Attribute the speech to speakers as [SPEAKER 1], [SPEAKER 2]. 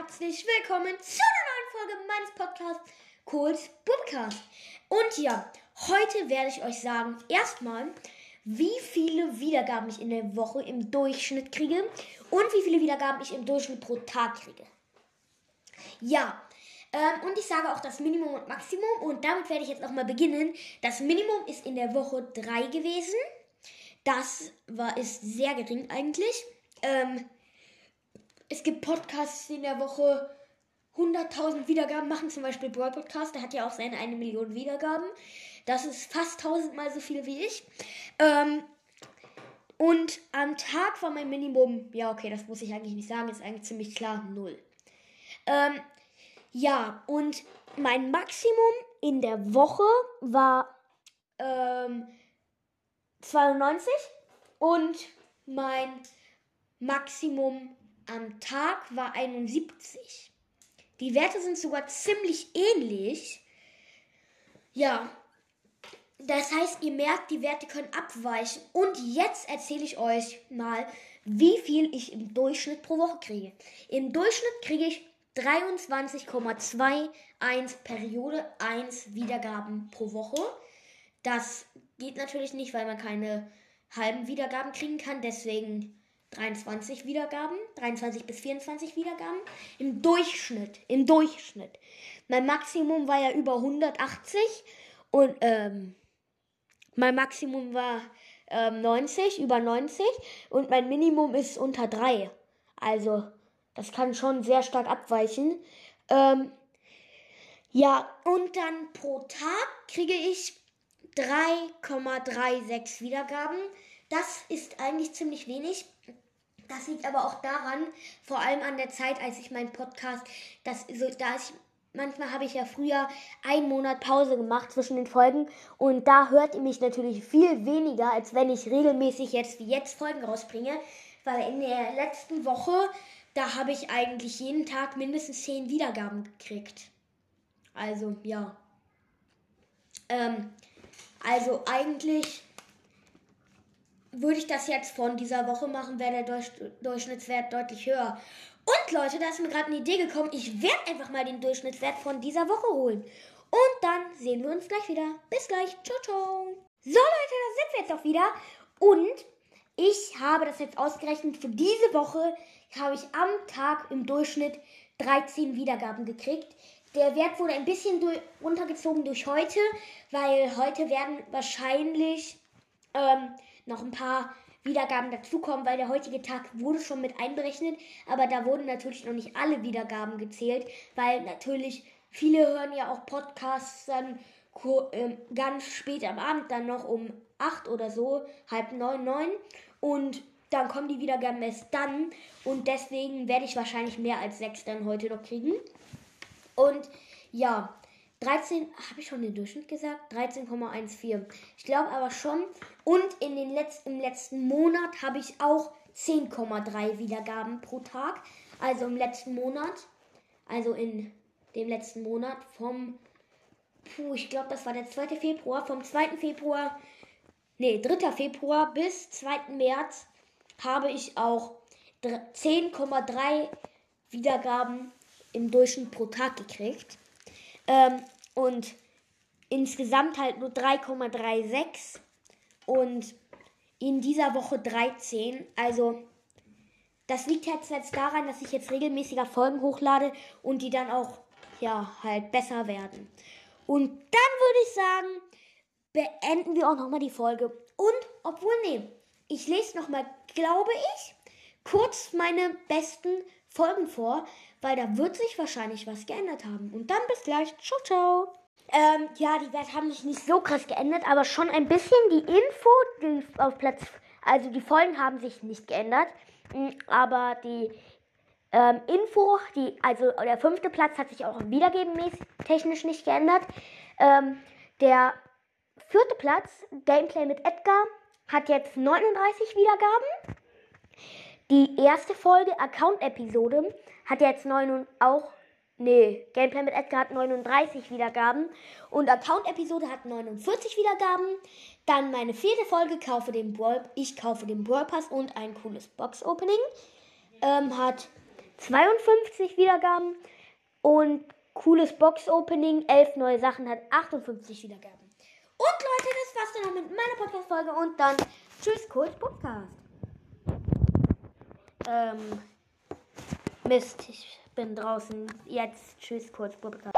[SPEAKER 1] herzlich willkommen zu einer neuen Folge meines Podcasts Kohls Bubcast. Und ja, heute werde ich euch sagen, erstmal, wie viele Wiedergaben ich in der Woche im Durchschnitt kriege und wie viele Wiedergaben ich im Durchschnitt pro Tag kriege. Ja, ähm, und ich sage auch das Minimum und Maximum und damit werde ich jetzt nochmal beginnen. Das Minimum ist in der Woche 3 gewesen. Das war, ist sehr gering eigentlich. Ähm, es gibt Podcasts, die in der Woche 100.000 Wiedergaben machen, zum Beispiel Brawl Podcast, der hat ja auch seine eine Million Wiedergaben. Das ist fast tausendmal so viel wie ich. Ähm, und am Tag war mein Minimum, ja, okay, das muss ich eigentlich nicht sagen, ist eigentlich ziemlich klar, null. Ähm, ja, und mein Maximum in der Woche war ähm, 92 und mein Maximum am Tag war 71. Die Werte sind sogar ziemlich ähnlich. Ja, das heißt, ihr merkt, die Werte können abweichen. Und jetzt erzähle ich euch mal, wie viel ich im Durchschnitt pro Woche kriege. Im Durchschnitt kriege ich 23,21 Periode 1 Wiedergaben pro Woche. Das geht natürlich nicht, weil man keine halben Wiedergaben kriegen kann. Deswegen 23 Wiedergaben, 23 bis 24 Wiedergaben im Durchschnitt, im Durchschnitt. Mein Maximum war ja über 180 und ähm, mein Maximum war ähm, 90, über 90 und mein Minimum ist unter 3. Also das kann schon sehr stark abweichen. Ähm, ja, und dann pro Tag kriege ich 3,36 Wiedergaben. Das ist eigentlich ziemlich wenig. Das liegt aber auch daran, vor allem an der Zeit, als ich meinen Podcast, das, so, da ich, manchmal habe ich ja früher einen Monat Pause gemacht zwischen den Folgen und da hört ihr mich natürlich viel weniger, als wenn ich regelmäßig jetzt wie jetzt Folgen rausbringe, weil in der letzten Woche, da habe ich eigentlich jeden Tag mindestens 10 Wiedergaben gekriegt. Also, ja. Ähm, also eigentlich würde ich das jetzt von dieser Woche machen, wäre der Durch Durchschnittswert deutlich höher. Und Leute, da ist mir gerade eine Idee gekommen. Ich werde einfach mal den Durchschnittswert von dieser Woche holen. Und dann sehen wir uns gleich wieder. Bis gleich. Ciao, ciao. So, Leute, da sind wir jetzt auch wieder. Und ich habe das jetzt ausgerechnet. Für diese Woche habe ich am Tag im Durchschnitt 13 Wiedergaben gekriegt. Der Wert wurde ein bisschen durch, runtergezogen durch heute, weil heute werden wahrscheinlich ähm, noch ein paar Wiedergaben dazukommen, weil der heutige Tag wurde schon mit einberechnet, aber da wurden natürlich noch nicht alle Wiedergaben gezählt, weil natürlich viele hören ja auch Podcasts dann ähm, ganz spät am Abend, dann noch um 8 oder so, halb neun, neun. Und dann kommen die Wiedergaben erst dann. Und deswegen werde ich wahrscheinlich mehr als 6 dann heute noch kriegen. Und ja, 13, habe ich schon den Durchschnitt gesagt? 13,14. Ich glaube aber schon. Und in den Letz-, im letzten Monat habe ich auch 10,3 Wiedergaben pro Tag. Also im letzten Monat. Also in dem letzten Monat vom, puh, ich glaube, das war der 2. Februar. Vom 2. Februar, nee, 3. Februar bis 2. März habe ich auch 10,3 Wiedergaben im Durchschnitt pro Tag gekriegt. Ähm, und insgesamt halt nur 3,36 und in dieser Woche 13. Also das liegt jetzt, daran, dass ich jetzt regelmäßiger Folgen hochlade und die dann auch ja halt besser werden. Und dann würde ich sagen, beenden wir auch nochmal die Folge. Und, obwohl, nee, ich lese nochmal, glaube ich, kurz meine besten Folgen vor, weil da wird sich wahrscheinlich was geändert haben. Und dann bis gleich. Ciao, ciao. Ähm, ja, die Werte haben sich nicht so krass geändert, aber schon ein bisschen die Info, die auf Platz, also die Folgen haben sich nicht geändert, hm, aber die ähm, Info, die, also der fünfte Platz hat sich auch wiedergebenmäßig technisch nicht geändert. Ähm, der vierte Platz, Gameplay mit Edgar, hat jetzt 39 Wiedergaben. Die erste Folge, Account-Episode, hat jetzt 9 auch. Nee, Gameplay mit Edgar hat 39 Wiedergaben. Und Account-Episode hat 49 Wiedergaben. Dann meine vierte Folge, kaufe den Brawl, ich kaufe den Brawl Pass und ein cooles Box-Opening. Ähm, hat 52 Wiedergaben. Und cooles Box-Opening, 11 neue Sachen, hat 58 Wiedergaben. Und Leute, das war's dann auch mit meiner Podcast-Folge. Und dann tschüss, Coach Podcast. Ähm, Mist, ich bin draußen. Jetzt tschüss, Coach Podcast.